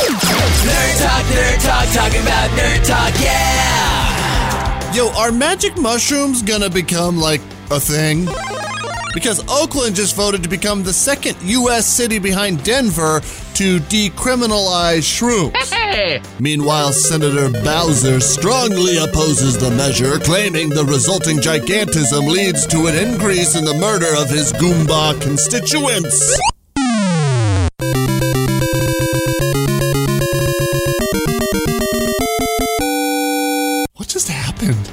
Nerd talk, nerd talk, talking about nerd talk, yeah! Yo, are magic mushrooms gonna become like a thing? Because Oakland just voted to become the second U.S. city behind Denver to decriminalize shrooms. Meanwhile, Senator Bowser strongly opposes the measure, claiming the resulting gigantism leads to an increase in the murder of his Goomba constituents. Happened?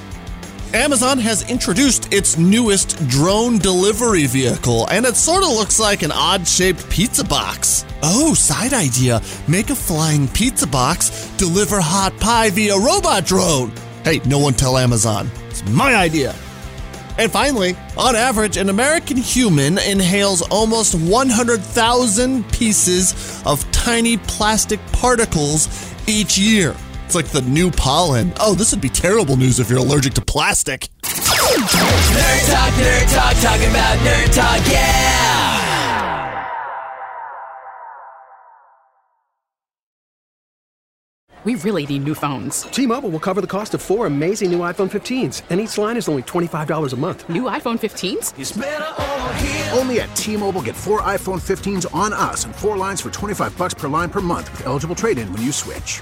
Amazon has introduced its newest drone delivery vehicle, and it sort of looks like an odd shaped pizza box. Oh, side idea make a flying pizza box deliver hot pie via robot drone. Hey, no one tell Amazon. It's my idea. And finally, on average, an American human inhales almost 100,000 pieces of tiny plastic particles each year. It's like the new pollen. Oh, this would be terrible news if you're allergic to plastic. Nerd talk, nerd talk, talking about nerd talk, yeah! We really need new phones. T-Mobile will cover the cost of four amazing new iPhone 15s, and each line is only $25 a month. New iPhone 15s? It's better over here. Only at T-Mobile get four iPhone 15s on us and four lines for 25 bucks per line per month with eligible trade-in when you switch.